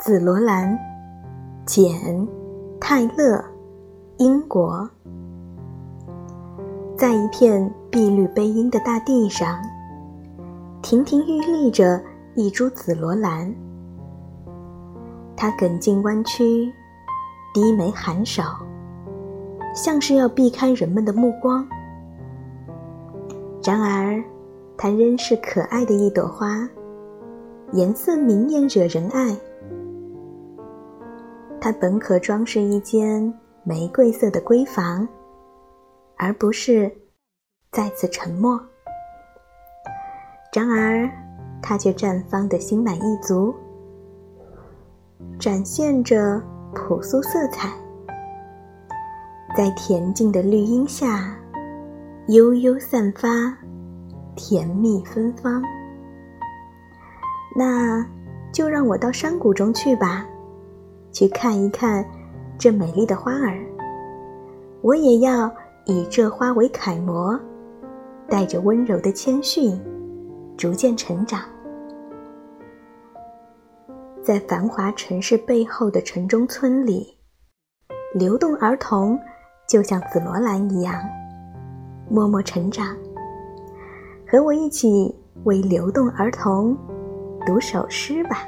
紫罗兰，简·泰勒，英国。在一片碧绿背阴的大地上，亭亭玉立着一株紫罗兰。它梗茎弯曲，低眉含首，像是要避开人们的目光。然而，它仍是可爱的一朵花，颜色明艳，惹人爱。它本可装饰一间玫瑰色的闺房，而不是再次沉默。然而，它却绽放的心满意足，展现着朴素色彩，在恬静的绿荫下，悠悠散发甜蜜芬芳。那就让我到山谷中去吧。去看一看这美丽的花儿，我也要以这花为楷模，带着温柔的谦逊，逐渐成长。在繁华城市背后的城中村里，流动儿童就像紫罗兰一样，默默成长。和我一起为流动儿童读首诗吧。